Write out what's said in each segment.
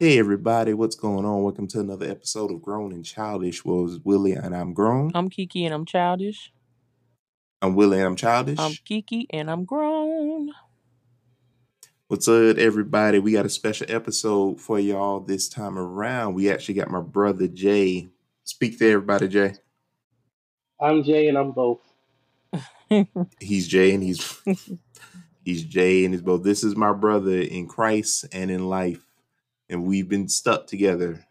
Hey everybody, what's going on? Welcome to another episode of Grown and Childish. Was Willie and I'm grown. I'm Kiki and I'm childish. I'm Willie and I'm childish. I'm Kiki and I'm grown. What's up, everybody? We got a special episode for y'all this time around. We actually got my brother Jae. Speak to everybody, Jae. I'm Jae and I'm both. He's Jae and he's he's Jae and he's both. This is my brother in Christ and in life, and we've been stuck together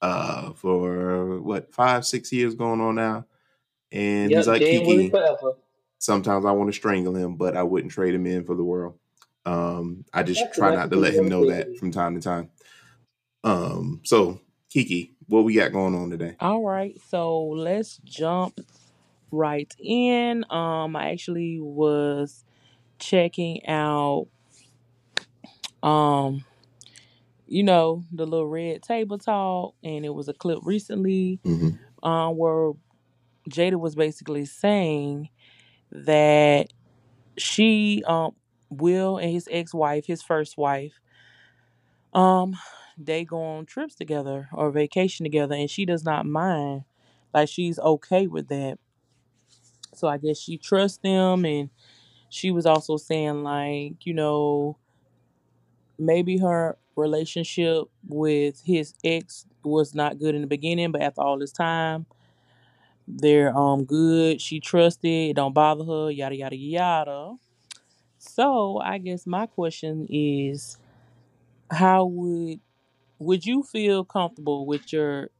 uh for what five, six years going on now. And Yep, he's like Jae and Willie Kiki. Sometimes I want to strangle him, but I wouldn't trade him in for the world. Um, I just That's try not to let him know to that from time to time. Um, so Kiki, what we got going on today? All right, so let's jump right in. Um, I actually was checking out, um, you know, the little red table talk, and it was a clip recently, hmm um, where Jada was basically saying that she, um, Will and his ex-wife, his first wife, um, they go on trips together or vacation together, and she does not mind. Like she's okay with that. So I guess she trusts them, and she was also saying like, you know, maybe her relationship with his ex was not good in the beginning, but after all this time, they're um good. She trusted, it don't bother her, yada yada yada. So I guess my question is, how would would you feel comfortable with your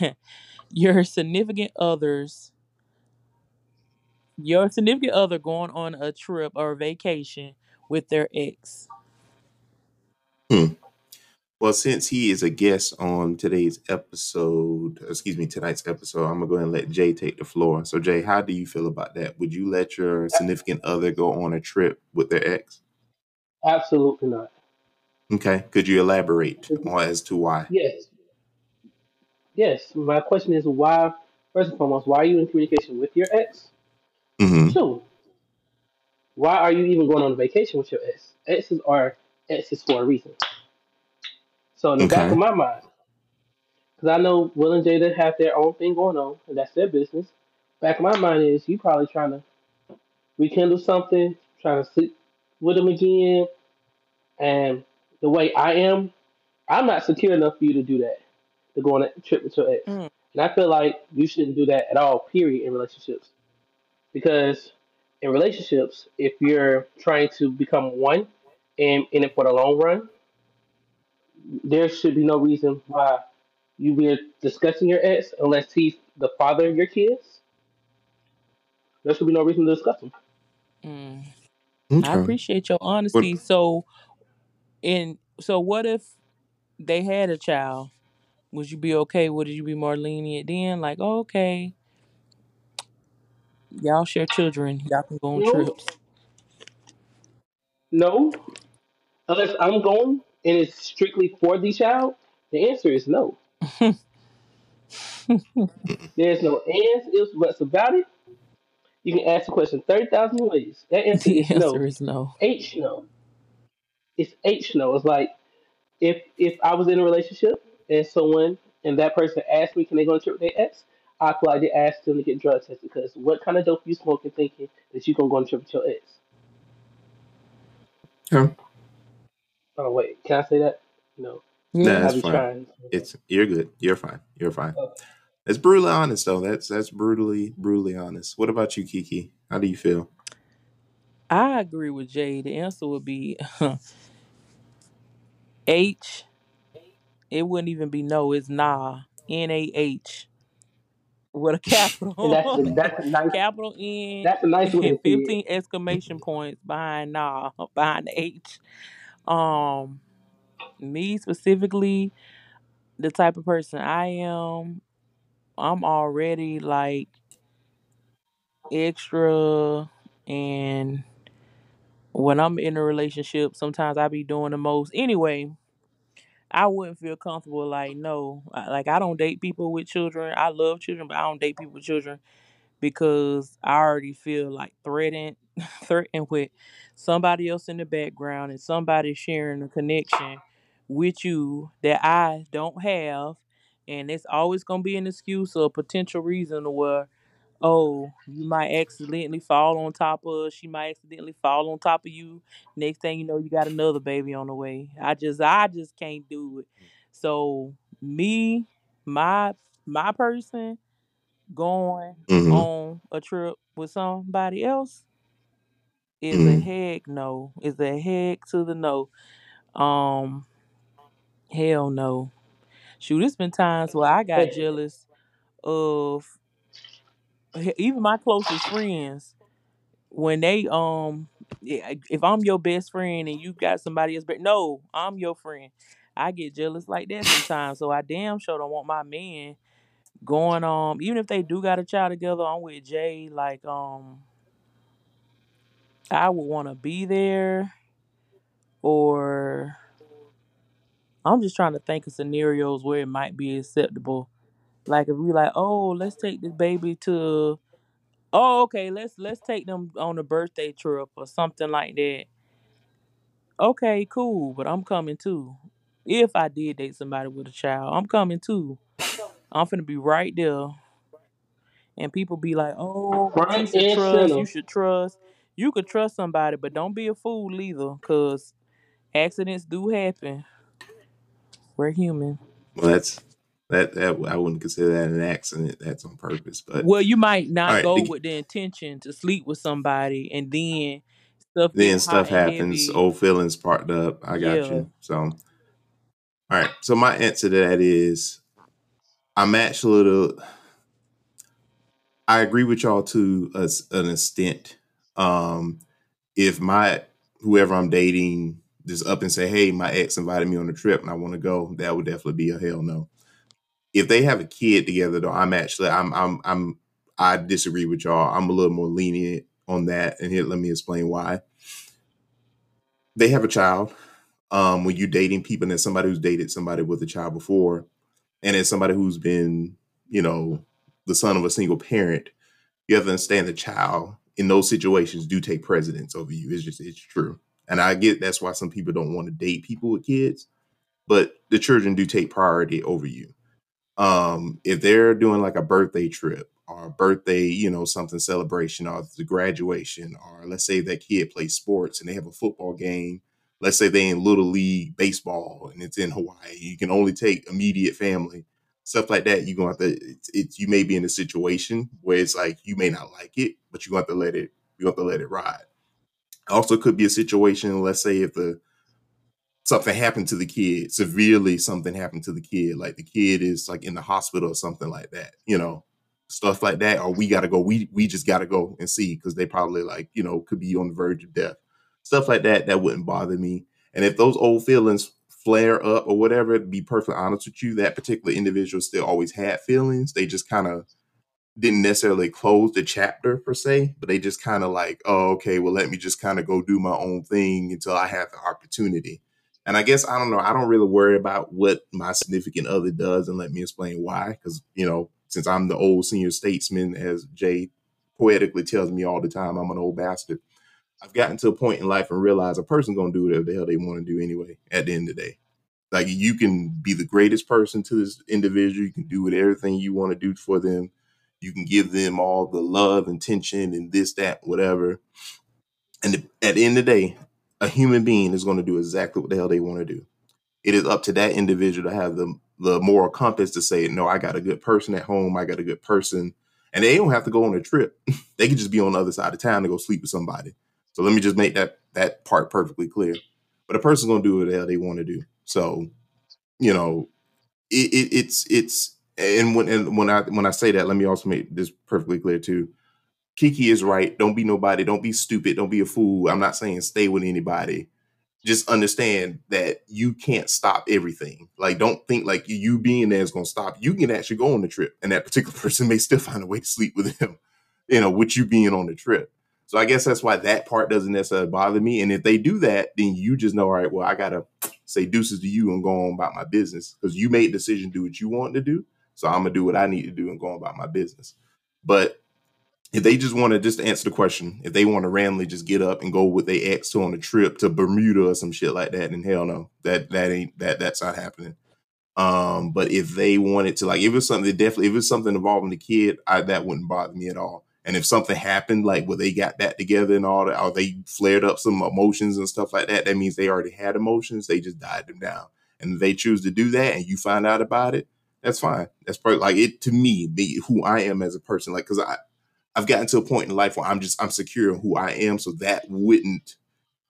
your significant others your significant other going on a trip or a vacation with their ex Hmm. Well, since he is a guest on today's episode, excuse me, tonight's episode, I'm gonna go ahead and let Jae take the floor. So, Jae, how do you feel about that? Would you let your significant other go on a trip with their ex? Absolutely not. Okay, could you elaborate as to why? Yes, yes. My question is why? First and foremost, why are you in communication with your ex? hmm Two, why are you even going on a vacation with your ex? Exes are exes for a reason. So in the back Okay. of my mind, because I know Will and Jada have their own thing going on, and that's their business. Back of my mind is you probably trying to rekindle something, trying to sleep with them again, and the way I am, I'm not secure enough for you to do that, to go on a trip with your ex. Mm. And I feel like you shouldn't do that at all, period, in relationships. Because in relationships, if you're trying to become one and in it for the long run, there should be no reason why you be discussing your ex unless he's the father of your kids. There should be no reason to discuss him. Mm. I appreciate your What? honesty. So, in so what if they had a child? Would you be okay? Would you be more lenient then? Like, oh, okay, y'all share children, y'all can go on No, trips. no. Unless I'm going and it's strictly for the child, the answer is no. There's no ands, ifs, buts about it. You can ask the question 30,000 ways. That answer the is answer no. is no. H no. It's H no. It's like if if I was in a relationship and someone and that person asked me, can they go on a trip with their ex? I politely ask them to get drug tested because what kind of dope you smoking thinking that you gonna go on a trip with your ex? Yeah. Oh wait, can I say that? No, Nah, Yeah. I that's fine. trying. It's you're good. You're fine. You're fine. Okay. It's brutally honest though. That's that's brutally brutally honest. What about you, Kiki? How do you feel? I agree with Jae. The answer would be H. It wouldn't even be no. It's nah. N A H with a And capital, that's that's a nice capital N, that's a nice way and to see it. fifteen exclamation points behind nah, behind the H. Um, me specifically, the type of person I am, I'm already like extra, and when I'm in a relationship, sometimes I be doing the most. Anyway, I wouldn't feel comfortable like no, like I don't date people with children. I love children, but I don't date people with children because I already feel like threatened, threatened with somebody else in the background and somebody sharing a connection with you that I don't have, and it's always gonna be an excuse or a potential reason where, oh, you might accidentally fall on top of she might accidentally fall on top of you. Next thing you know, you got another baby on the way. I just I just can't do it. Mm. So me, my my person going Mhm. on a trip with somebody else is a Mhm. heck no. Is a heck to the no. Um hell no. Shoot, it's been times where I got jealous of even my closest friends when they um if I'm your best friend and you got somebody else but no, I'm your friend. I get jealous like that sometimes. So I damn sure don't want my man going um even if they do got a child together, I'm with Jae, like um I would wanna be there or I'm just trying to think of scenarios where it might be acceptable. Like if we like, oh, let's take this baby to oh, okay, let's let's take them on a birthday trip or something like that. Okay, cool, but I'm coming too. If I did date somebody with a child, I'm coming too. I'm finna be right there. And people be like, oh, but you front should and trust, you should trust. You could trust somebody, but don't be a fool either, cause accidents do happen. We're human. Well, that's that that I wouldn't consider that an accident. That's on purpose. But Well, you might all not right, go the, with the intention to sleep with somebody, and then stuff then get stuff and happens. heavy. Old feelings sparked up. I got Yeah. you. So, all right. So my answer to that is, I'm actually the. I agree with y'all to a an extent. Um, if my whoever I'm dating just up and say, "Hey, my ex invited me on a trip and I want to go," that would definitely be a hell no. If they have a kid together, though, I'm actually I'm I'm I'm I disagree with y'all. I'm a little more lenient on that, and here let me explain why. They have a child. Um, when you're dating people, and there's somebody who's dated somebody with a child before, and as somebody who's been, you know, the son of a single parent, you have to understand the child in those situations do take precedence over you. It's just it's true. And I get that's why some people don't want to date people with kids, but the children do take priority over you. Um, if they're doing like a birthday trip or a birthday, you know, something celebration or the graduation, or let's say that kid plays sports and they have a football game. Let's say they in little league baseball and it's in Hawaii. You can only take immediate family stuff like that, you're gonna have to it's, it's you may be in a situation where it's like you may not like it, but you're gonna have to let it you have to let it ride. Also could be a situation, let's say if the something happened to the kid, severely something happened to the kid, like the kid is like in the hospital or something like that, you know, stuff like that, or we gotta go, we we just gotta go and see because they probably like, you know, could be on the verge of death. Stuff like that, that wouldn't bother me. And if those old feelings flare up or whatever, be perfectly honest with you, that particular individual still always had feelings. They just kind of didn't necessarily close the chapter per se, but they just kind of like, oh, okay, well, let me just kind of go do my own thing until I have the opportunity. And I guess I don't know. I don't really worry about what my significant other does, and let me explain why. Because you know, since I'm the old senior statesman, as Jae poetically tells me all the time, I'm an old bastard. I've gotten to a point in life and realized a person's gonna do whatever the hell they want to do anyway. At the end of the day, like you can be the greatest person to this individual. You can do with everything you want to do for them. You can give them all the love and tension and this, that, whatever. And at the end of the day, a human being is going to do exactly what the hell they want to do. It is up to that individual to have the the moral compass to say, no, I got a good person at home. I got a good person, and they don't have to go on a trip. they could just be on the other side of town to go sleep with somebody. So let me just make that that part perfectly clear. But a person's to do what the hell they want to do. So you know, it, it, it's it's and when and when I when I say that, let me also make this perfectly clear too. Kiki is right. Don't be nobody. Don't be stupid. Don't be a fool. I'm not saying stay with anybody. Just understand that you can't stop everything. Like, don't think like you being there is going to stop. You can actually go on the trip, and that particular person may still find a way to sleep with him. You know, with you being on the trip. So I guess that's why that part doesn't necessarily bother me. And if they do that, then you just know, all right, well, I gotta say deuces to you and go on about my business because you made decision to do what you want to do. So I'm gonna do what I need to do and go on about my business. But if they just want to just answer the question, if they want to randomly just get up and go with their ex to on a trip to Bermuda or some shit like that, then hell no, that that ain't that that's not happening. Um, but if they wanted to, like, if it's something definitely, if it's something involving the kid, I, that wouldn't bother me at all. And if something happened, like where they got back together and all that, or they flared up some emotions and stuff like that, that means they already had emotions. They just died them down. And they choose to do that and you find out about it, that's fine. That's part like it to me, be who I am as a person. Like, cause I, I've gotten to a point in life where I'm just I'm secure in who I am. So that wouldn't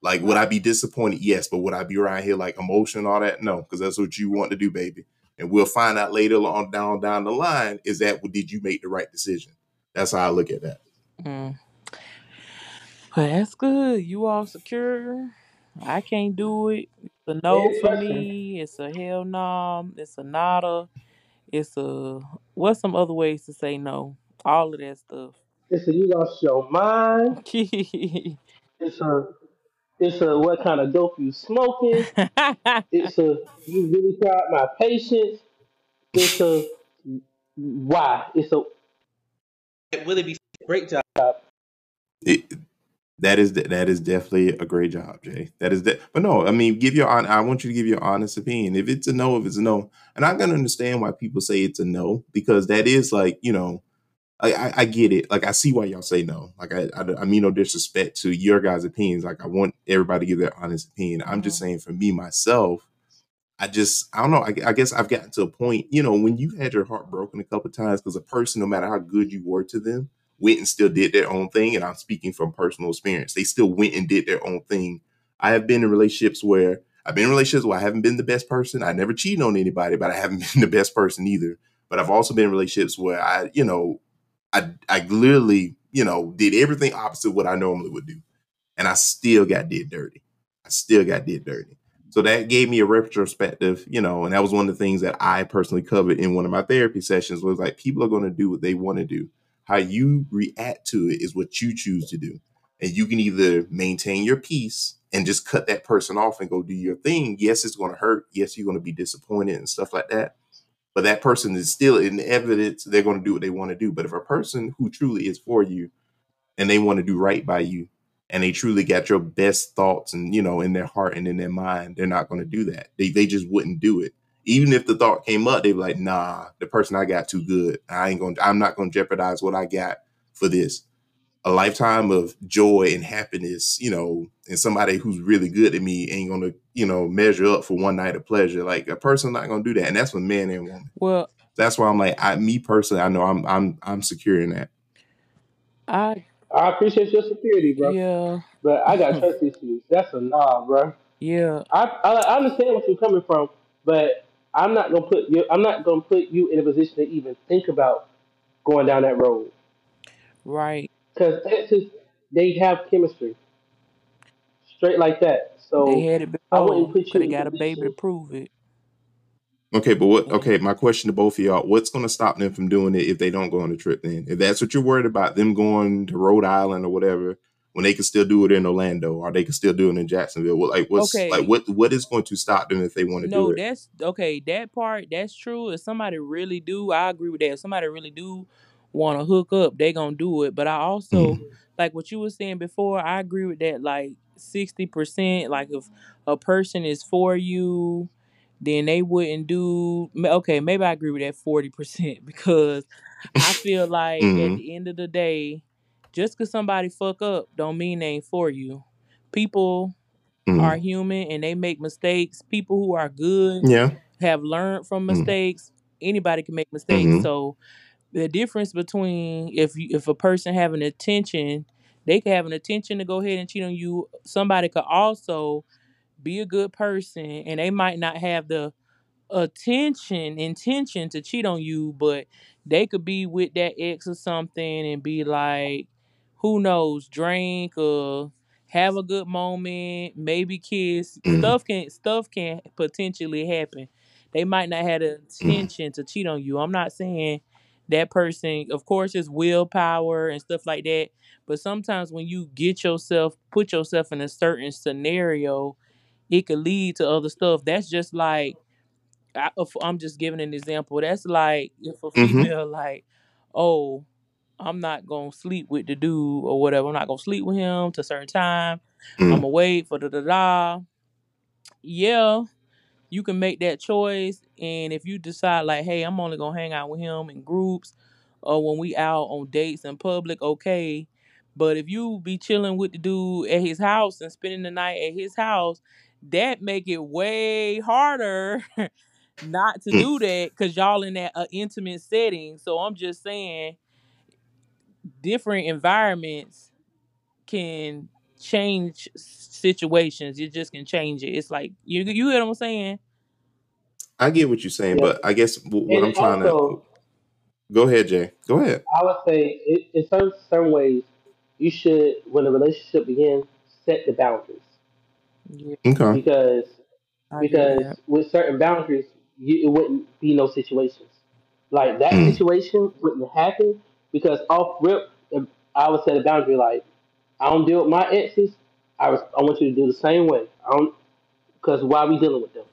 like would I be disappointed? Yes, but would I be around here like emotion and all that? No, because that's what you want to do, baby. And we'll find out later on down down the line is that did you make the right decision? That's how I look at that. Mm. But that's good. You all secure. I can't do it. It's a no for me. It's a hell no. It's a nada. It's a what's some other ways to say no? All of that stuff. It's a you lost your mind. it's a it's a what kind of dope you smoking. it's a you really tried my patience. It's a why. It's a Willie be great job. It, that is that is definitely a great job, Jae. That is that. But no, I mean, give your I want you to give your honest opinion. If it's a no, if it's a no, and I'm gonna understand why people say it's a no because that is like you know, I, I, I get it. Like I see why y'all say no. Like I, I, I mean no disrespect to your guys' opinions. Like I want everybody to give their honest opinion. I'm just Mhm. saying for me myself, I just I don't know. I, I guess I've gotten to a point. You know, when you've had your heart broken a couple times because a person, no matter how good you were to them, went and still did their own thing. And I'm speaking from personal experience. They still went and did their own thing. I have been in relationships where I've been in relationships where I haven't been the best person. I never cheated on anybody, but I haven't been the best person either. But I've also been in relationships where I, you know, I I literally, you know, did everything opposite what I normally would do. And I still got did dirty. I still got did dirty. So that gave me a retrospective, you know, and that was one of the things that I personally covered in one of my therapy sessions was like people are going to do what they want to do. How you react to it is what you choose to do. And you can either maintain your peace and just cut that person off and go do your thing. Yes, it's going to hurt. Yes, you're going to be disappointed and stuff like that. But that person is still in evidence. They're going to do what they want to do. But if a person who truly is for you and they want to do right by you and they truly got your best thoughts and you know in their heart and in their mind they're not going to do that. They, they just wouldn't do it. Even if the thought came up they'd be like nah the person i got too good. I ain't going to i'm not going to jeopardize what i got for this. A lifetime of joy and happiness you know and somebody who's really good at me ain't going to you know measure up for one night of pleasure. Like a person not going to do that and that's for men and women Well, that's why i'm like i me personally i know i'm i'm i'm secure in that. I I appreciate your security, bro. yeah But I got trust issues. That's a nah, bro. yeah I, I I understand what you're coming from, but I'm not gonna put you. I'm not gonna put you in a position to even think about going down that road right. because exes they have chemistry, straight like that. So They had it I wouldn't before put you in a got a baby to prove it. Okay, but what? Okay, my question to both of y'all: What's going to stop them from doing it if they don't go on the trip? Then, if that's what you're worried about, them going to Rhode Island or whatever, when they can still do it in Orlando or they can still do it in Jacksonville. What, like, what's like what? What is going to stop them if they want to do it? No, that's okay. That part, that's true. If somebody really do, I agree with that. If somebody really do want to hook up, they gonna do it. But I also Mhm. like what you were saying before. I agree with that. Like sixty percent. Like if a person is for you, then they wouldn't do. ma- Okay, maybe I agree with that forty percent because I feel like at Mhm. the end of the day, just because somebody fuck up, don't mean they ain't for you. People are Mhm. human and they make mistakes. People who are good Yeah. have learned from Mhm. mistakes. Anybody can make mistakes. Mhm. So the difference between if you, if a person have an intention, they can have an intention to go ahead and cheat on you. Somebody could also be a good person and they might not have the attention intention to cheat on you, but they could be with that ex or something and be like, who knows, drink or have a good moment, maybe kiss. Stuff can stuff can potentially happen. They might not have the Mhm. intention to cheat on you. I'm not saying that person, of course, it's willpower and stuff like that. But sometimes when you get yourself, put yourself in a certain scenario, it could lead to other stuff. That's just like I, if- I'm just giving an example. That's like if a Mhm. female like, oh, I'm not gonna sleep with the dude or whatever. I'm not gonna sleep with him to a certain time. Mm. I'm gonna wait for the da da. Yeah, you can make that choice, and if you decide like, hey, I'm only gonna hang out with him in groups or when we out on dates in public, okay. But if you be chilling with the dude at his house and spending the night at his house, that make it way harder not to Mm. do that because y'all in that uh, intimate setting. So I'm just saying, different environments can change situations. It just can change it. It's like you you hear what I'm saying? I get what you're saying, Yeah. but I guess what And I'm trying also, to go ahead, Jae. Go ahead. I would say it, in certain certain ways, you should, when the relationship begins, set the boundaries Yeah, Okay. because I because with certain boundaries, you, it wouldn't be no situations like that. Mm. Situation wouldn't happen because off rip, I would set a boundary like I don't deal with my exes. I was, I want you to do the same way. I don't because why we dealing with them?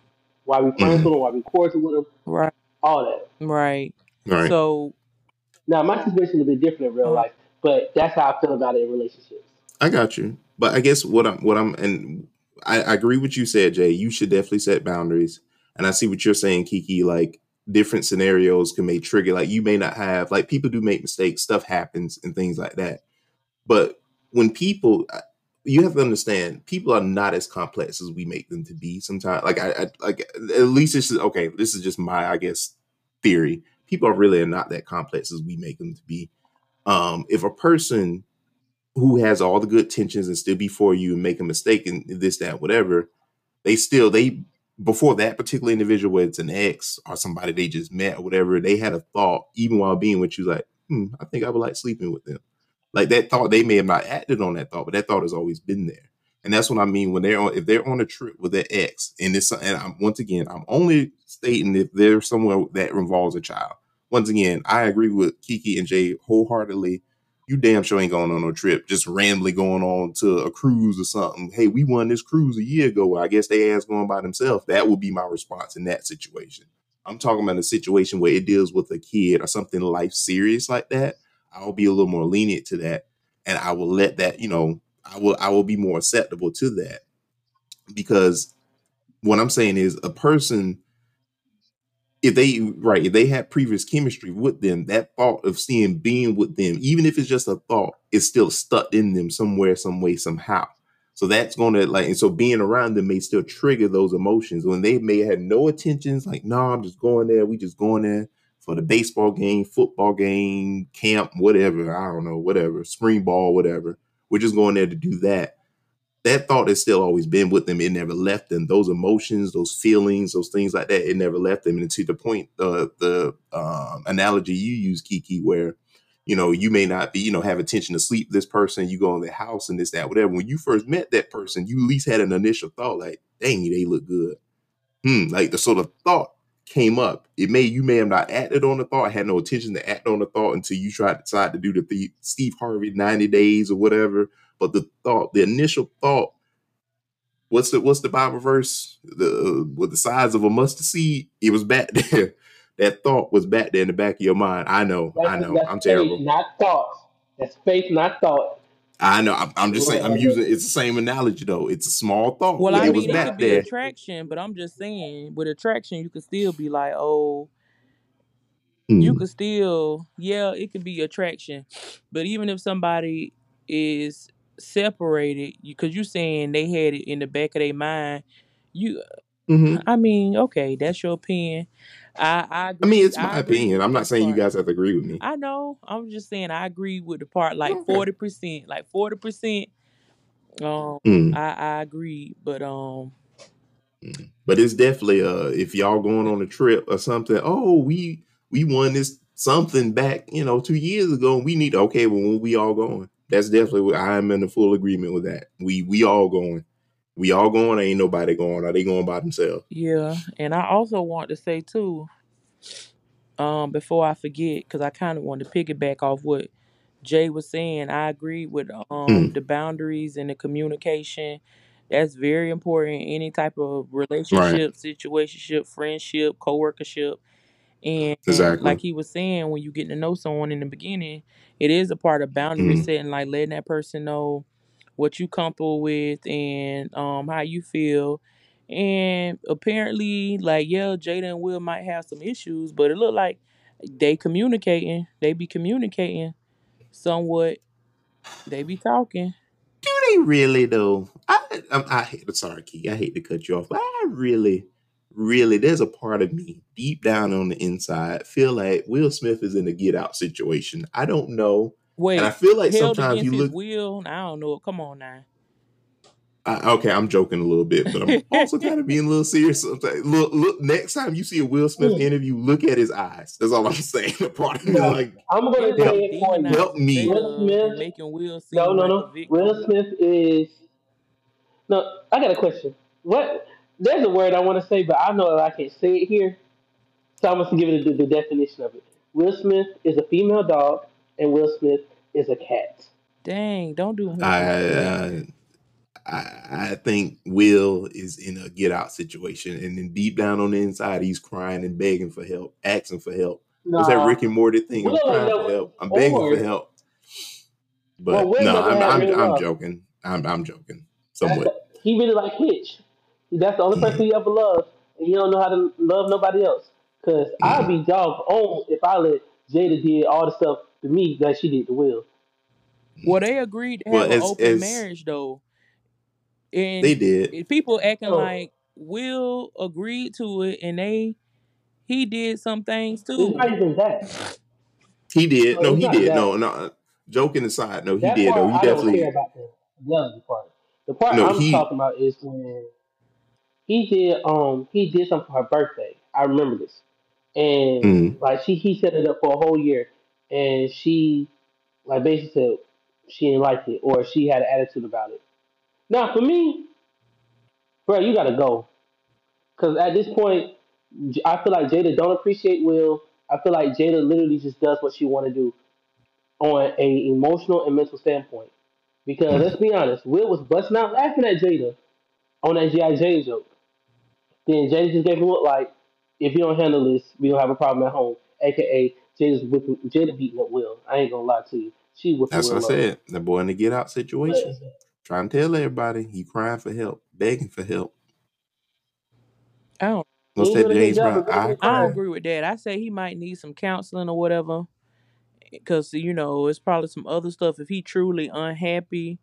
Why we friends Mm. with them? Why we cordial with them? Right, All that. right. Right. So Now my situation is a bit different in real uh, life, but that's how I feel about it in relationships. I got you. But I guess what I'm what I'm and I, I agree with you said, Jae. You should definitely set boundaries. And I see what you're saying, Kiki. Like different scenarios can may trigger. Like you may not have like people do make mistakes, stuff happens and things like that. But when people uh, you have to understand people are not as complex as we make them to be sometimes like I, I like at least this is okay this is just my i guess theory people are really not that complex as we make them to be um if a person who has all the good tensions and still be for you and make a mistake and this that whatever they still they before that particular individual whether it's an ex or somebody they just met or whatever they had a thought even while being with you like hmm, i think i would like sleeping with them. Like that thought they may have not acted on that thought but that thought has always been there. And that's what i mean when they're on if they're on a trip with their ex and it's and i'm once again i'm only stating if there's somewhere that involves a child. Once again i agree with kiki and jae wholeheartedly you damn sure ain't going on no trip, just randomly going on to a cruise or something. Hey, we won this cruise a year ago. I guess they ass going by themselves. That would be my response in that situation. I'm talking about a situation where it deals with a kid or something life serious like that. I'll be a little more lenient to that, and I will let that, you know, I will I will be more acceptable to that because what I'm saying is a person if they right if they had previous chemistry with them that thought of seeing being with them even if it's just a thought is still stuck in them somewhere some way somehow. So that's going to like and so being around them may still trigger those emotions. When they may have no intentions like no i'm just going there we just going there for the baseball game football game camp whatever i don't know whatever spring ball whatever. We're just going there to do that that thought has still always been with them. It never left them. Those emotions, those feelings, those things like that, it never left them. And to the point, uh, the um, analogy you use, Kiki, where you know you may not be, you know, have intention to sleep this person. You go in the house and this, that, whatever. When you first met that person, you at least had an initial thought, like, "Dang, they look good." Hmm, like the sort of thought came up. It may you may have not acted on the thought, had no intention to act on the thought until you tried to decide to do the, Steve Harvey ninety days or whatever but the thought, the initial thought, what's the what's the Bible verse? The uh, with the size of a mustard seed, it was back there. that thought was back there in the back of your mind. I know, That's, I know, I'm faith, terrible. not thoughts. That's faith, not thought. I know. I'm, I'm just saying. I'm using. It's the same analogy though. It's a small thought, well, but I it was mean, it back could be there. attraction, but I'm just saying, with attraction, you could still be like, oh, you Hmm. could still, yeah, it could be attraction, but even if somebody is separated, because you, are saying they had it in the back of their mind, you, hmm I mean, okay, that's your opinion. I I I mean, it's my agree opinion. I'm not saying you guys have to agree with me. I know. I'm just saying I agree with the part like Okay. forty percent, like forty percent. Um, Hmm. I I agree, but um, Mm. But it's definitely uh if y'all going on a trip or something, oh we we won this something back, you know, two years ago, and we need okay, well when we all going. That's definitely what I'm in the full agreement with that. We we all going. We all going, ain't nobody going. Are they going by themselves? yeah, and I also want to say too, um, before I forget, because I kind of want to piggyback off what Jae was saying. I agree with um Mm. the boundaries and the communication. That's very important. in Any type of Right. relationship, situationship, friendship, co-workership, And, Exactly. like he was saying, when you get to know someone in the beginning, it is a part of boundary Mhm. setting, like letting that person know what you comfortable with and um how you feel. And apparently, like yeah, Jada and Will might have some issues, but it look like they communicating. They be communicating somewhat. They be talking. Do they really though? I, I, I hate. Sorry, Key. I hate to cut you off, but I really, really, there's a part of me deep down on the inside feel like Will Smith is in a Get Out situation. I don't know, Wait, and I feel like sometimes you look. will. I don't know. Come on now. I, okay, I'm joking a little bit, but I'm also kind of being a little serious. Sometimes. Look, look. Next time you see a Will Smith Hmm. interview, look at his eyes. That's all I'm saying. A part of me No. like, I'm gonna They say like it for you. Help me. demonizing Will Smith- making Will seem No, no, like no. a. Will Smith is no. I got a question. What? There's a word I want to say, but I know that I can't say it here, so I'm gonna give it the, the definition of it. Will Smith is a female dog, and Will Smith is a cat. Dang, don't do him. I, uh, I, I think Will is in a get out situation, and then deep down on the inside, he's crying and begging for help, asking for help. What's that Nah. Rick and Morty thing? I'm Will crying for help. I'm begging or- for help. But Well, Will no, never I'm, I'm, I'm joking. I'm, I'm joking somewhat. he really like Hitch. That's the only person you ever loved, and you don't know how to love nobody else. Cause I'd be dog on if I let Jada did all the stuff to me that she did to Will. Well, they agreed to have Well, an open as- marriage though, and They did. people acting Oh. like Will agreed to it, and they he did some things It's too. not even that. He did. No, No, he did. that. No, no. Joking aside, no, he that did. part though. he I don't definitely. care about the loving part. The part No, I'm he- talking about is when he did um he did something for her birthday. I remember this, and Mm. like she he set it up for a whole year, and she like basically said she didn't like it or she had an attitude about it. Now for me, bro, you gotta go, cause at this point, I feel like Jada don't appreciate Will. I feel like Jada literally just does what she want to do on a emotional and mental standpoint. Because let's be honest, Will was busting out laughing at Jada on that G.I. Jane joke. Then Jada just gave him a look like, if you don't handle this, we don't have a problem at home. AKA Jada's whipping, Jada beating up Will. I ain't gonna lie to you. She whipping That's Will what I up. said. The boy in the get out situation. Trying to tell everybody he crying for help, begging for help. Oh. don't. What's He that, doing a good James Brown? I I agree with that. I say he might need some counseling or whatever, because you know it's probably some other stuff if he truly unhappy.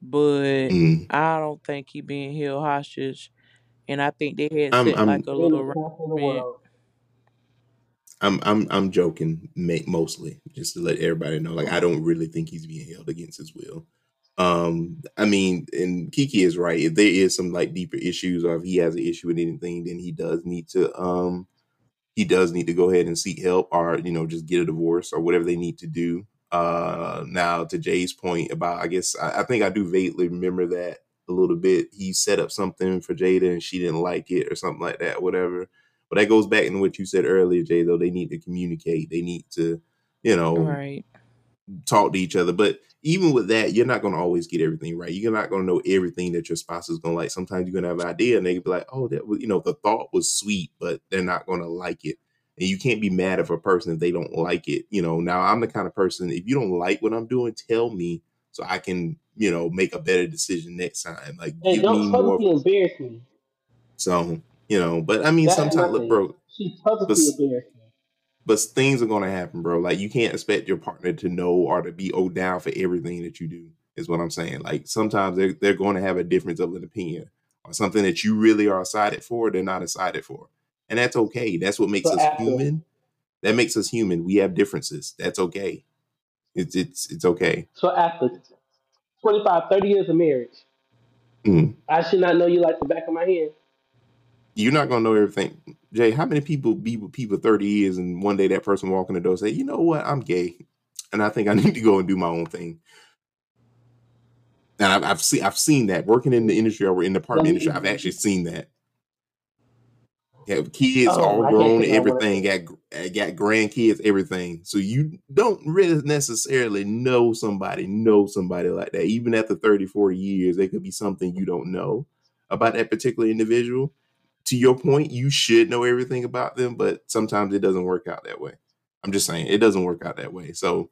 But Mm. I don't think he being held hostage, and I think they had I'm- set I'm- like a little no counseling in the world. I'm I'm I'm joking, mostly just to let everybody know. Like I don't really think he's being held against his will. Um, I mean, and Kiki is right. If there is some like deeper issues, or if he has an issue with anything, then he does need to um he does need to go ahead and seek help, or you know just get a divorce or whatever they need to do. Uh, now to Jae's point about, I guess I, I think I do vaguely remember that a little bit. He set up something for Jada and she didn't like it or something like that, whatever. But that goes back into what you said earlier, Jae. Though they need to communicate, they need to, you know, Right. talk to each other. But even with that, you're not going to always get everything right. You're not going to know everything that your spouse is going to like. Sometimes you're going to have an idea, and they be like, "Oh, that was, you know, the thought was sweet, but they're not going to like it." And you can't be mad if a person if they don't like it. You know, now I'm the kind of person if you don't like what I'm doing, tell me so I can, you know, make a better decision next time. Like Hey, give me don't more. publicly embarrass me. So you know, but I mean, That's sometimes look, bro. She publicly But- embarrassed me. but things are going to happen, bro. Like you can't expect your partner to know or to be oh down for everything that you do. Is what I'm saying. Like sometimes they're they're going to have a difference of an opinion or something that you really are excited for. They're not excited for, and that's okay. That's what makes So us after- human. That makes us human. We have differences. That's okay. It's it's it's okay. So after 25, 30 years of marriage, Mm. I should not know you like the back of my hand. You're not gonna know everything, Jae. How many people be with people 30 years and one day that person walk in the door and say, you know what, I'm gay, and I think I need to go and do my own thing. And I've, I've seen I've seen that working in the industry or in the apartment industry. I've actually seen that. Have kids Oh, all grown, everything got gr- got grandkids, everything. So you don't really necessarily know somebody, know somebody like that. Even after 30, 40 years, there could be something you don't know about that particular individual. to your point, you should know everything about them, but sometimes it doesn't work out that way. I'm just saying it doesn't work out that way. So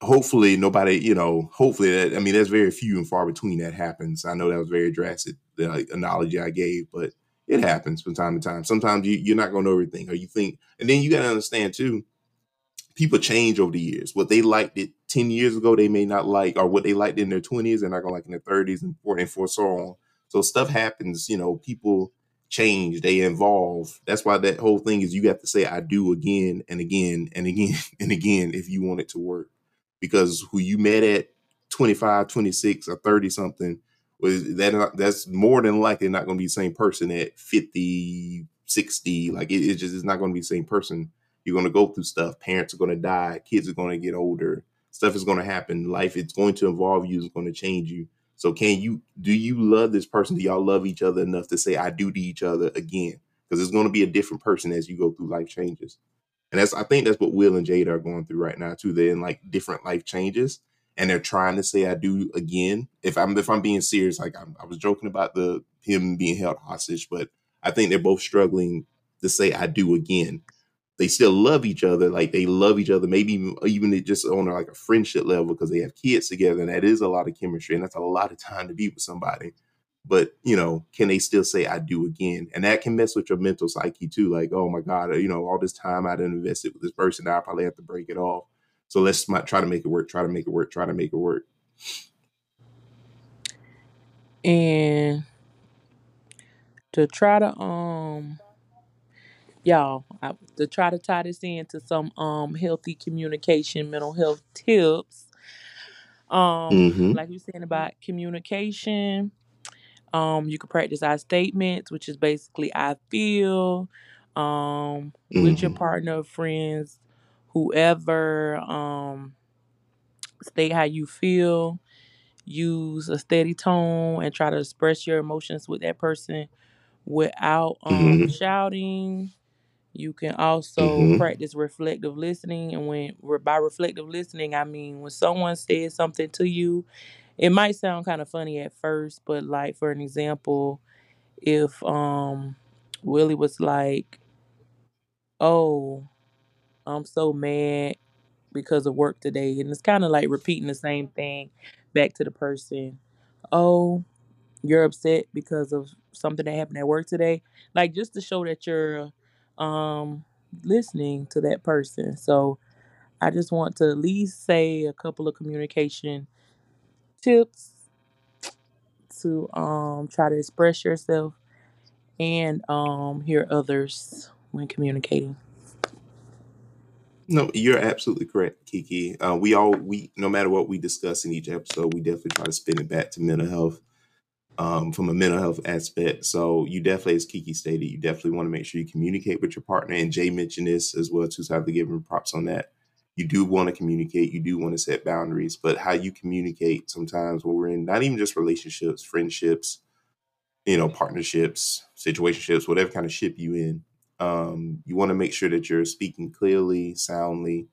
hopefully nobody, you know, hopefully that I mean there's very few and far between that happens. I know that was very drastic the uh, analogy I gave, but it happens from time to time. Sometimes you, you're not gonna know everything, or you think, and then you gotta understand too, people change over the years. What they liked it 10 years ago, they may not like, or what they liked in their 20s, they're not gonna like in their 30s and 40 and so on. So stuff happens, you know, people change, they evolve. That's why that whole thing is you have to say I do again and again and again and again if you want it to work because who you met at 25, 26, or 30 something was that uh, that's more than likely not going to be the same person at 50, 60. Like it just it's not going to be the same person. You're going to go through stuff. Parents are going to die. Kids are going to get older. Stuff is going to happen. Life it's going to involve you. It's going to change you. So can you do you love this person? Do y'all love each other enough to say I do to each other again? Because it's going to be a different person as you go through life changes. And that's I think that's what Will and Jada are going through right now too. They're in like different life changes, and they're trying to say I do again. If I'm if I'm being serious, like I'm, I was joking about the him being held hostage, but I think they're both struggling to say I do again. They still love each other, like they love each other, maybe even, just on like a friendship level because they have kids together, and that is a lot of chemistry, and that's a lot of time to be with somebody but you know can they still say i do again and that can mess with your mental psyche too like oh my god uh, you know all this time i didn't invested with this person i probably have to break it off so let's try to make it work try to make it work try to make it work and to try to um y'all I, to try to tie this into some um healthy communication mental health tips um mm-hmm. like you saying about communication um, you can practice I statements, which is basically I feel, um, mm-hmm. with your mm-hmm. partner, friends, whoever, um, state how you feel, use a steady tone and try to express your emotions with that person without um mm-hmm. shouting. You can also mm-hmm. practice reflective listening, and when by reflective listening, I mean when someone says something to you it might sound kind of funny at first, but like for an example, if um Willie was like, "Oh, I'm so mad because of work today," and it's kind of like repeating the same thing back to the person. Oh, you're upset because of something that happened at work today, like just to show that you're um listening to that person. So I just want to at least say a couple of communication tips to um, try to express yourself and um, hear others when communicating. No, you're absolutely correct, Kiki. Uh, we all we no matter what we discuss in each episode, we definitely try to spin it back to mental health um, from a mental health aspect. So you definitely, as Kiki stated, you definitely want to make sure you communicate with your partner. And Jae mentioned this as well too, so I have to give him props on that you do want to communicate, you do want to set boundaries, but how you communicate sometimes when we're in not even just relationships, friendships, you know, partnerships, situationships, whatever kind of ship you in, um, you want to make sure that you're speaking clearly, soundly.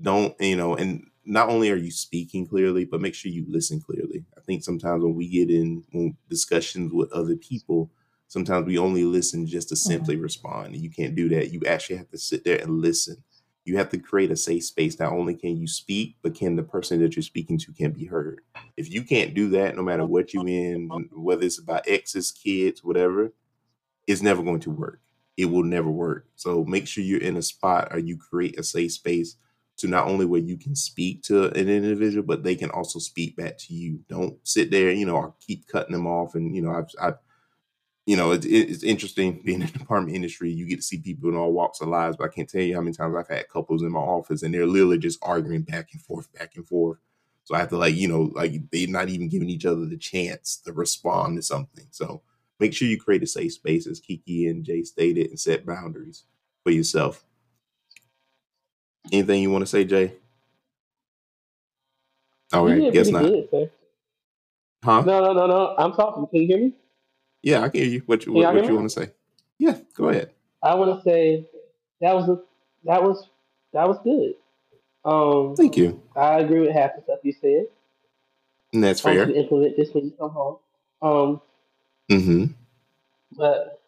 Don't, you know, and not only are you speaking clearly, but make sure you listen clearly. I think sometimes when we get in discussions with other people, sometimes we only listen just to simply mm-hmm. respond. You can't do that. You actually have to sit there and listen you have to create a safe space. Not only can you speak, but can the person that you're speaking to can be heard. If you can't do that, no matter what you in, whether it's about exes, kids, whatever, it's never going to work. It will never work. So make sure you're in a spot or you create a safe space to not only where you can speak to an individual, but they can also speak back to you. Don't sit there, you know, or keep cutting them off. And you know, I've, I've you know, it, it's interesting being in the apartment industry. You get to see people in all walks of lives, but I can't tell you how many times I've had couples in my office and they're literally just arguing back and forth, back and forth. So I have to like, you know, like they're not even giving each other the chance to respond to something. So make sure you create a safe space, as Kiki and Jae stated, and set boundaries for yourself. Anything you want to say, Jae? All right, guess not. Good, huh? No, no, no, no. I'm talking. Can you hear me? Yeah, I can hear you. What, you, what, what you want to say? Yeah, go ahead. I want to say that was a, that was that was good. Um, Thank you. I agree with half the stuff you said. And that's fair. Implement this when you come home. Um, mm-hmm. But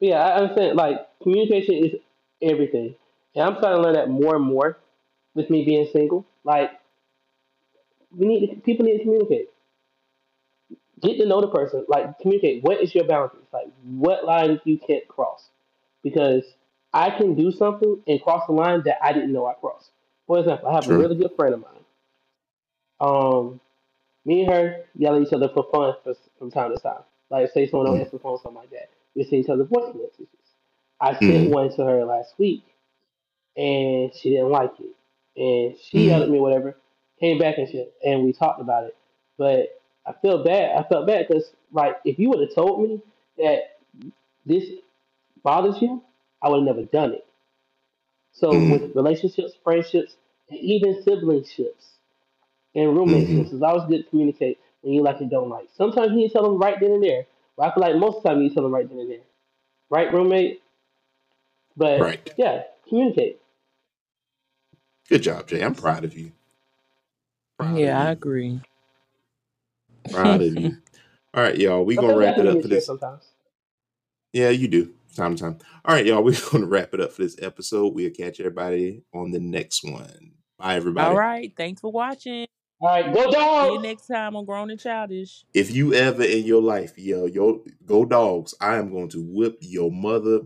yeah, I understand. Like communication is everything, and I'm starting to learn that more and more with me being single. Like we need to, people need to communicate. Get to know the person. Like communicate. What is your boundaries? Like what lines you can't cross? Because I can do something and cross a line that I didn't know I crossed. For example, I have a really good friend of mine. Um, me and her yell at each other for fun for, from time to time. Like say someone don't Mm. answer the phone, something like that. We send each other voice messages. I Mm. sent one to her last week, and she didn't like it, and she Mm. yelled at me, whatever. Came back and shit, and we talked about it. But I feel bad. I felt bad because like if you would have told me that this bothers you, I would have never done it. So Mm. with relationships, friendships, and even siblingships and roommateships, Mhm. it's always good to communicate when you like and don't like. Sometimes you need to tell them right then and there. But I feel like most of the time you need to tell them right then and there. Right, roommate? But Right. yeah, communicate. Good job, Jae. I'm proud of you. Proud Yeah, I of you. agree. Proud of you. All right, y'all. We I gonna feel like I wrap it up for mature this. sometimes. Yeah, you do. Time to time. All right, y'all. We're gonna wrap it up for this episode. We'll catch everybody on the next one. Bye, All everybody. right. Thanks for watching. All right, go See you dogs! next time on Grown and Childish. If you ever in your life, yo, yo, go dogs. I am going to whip your mother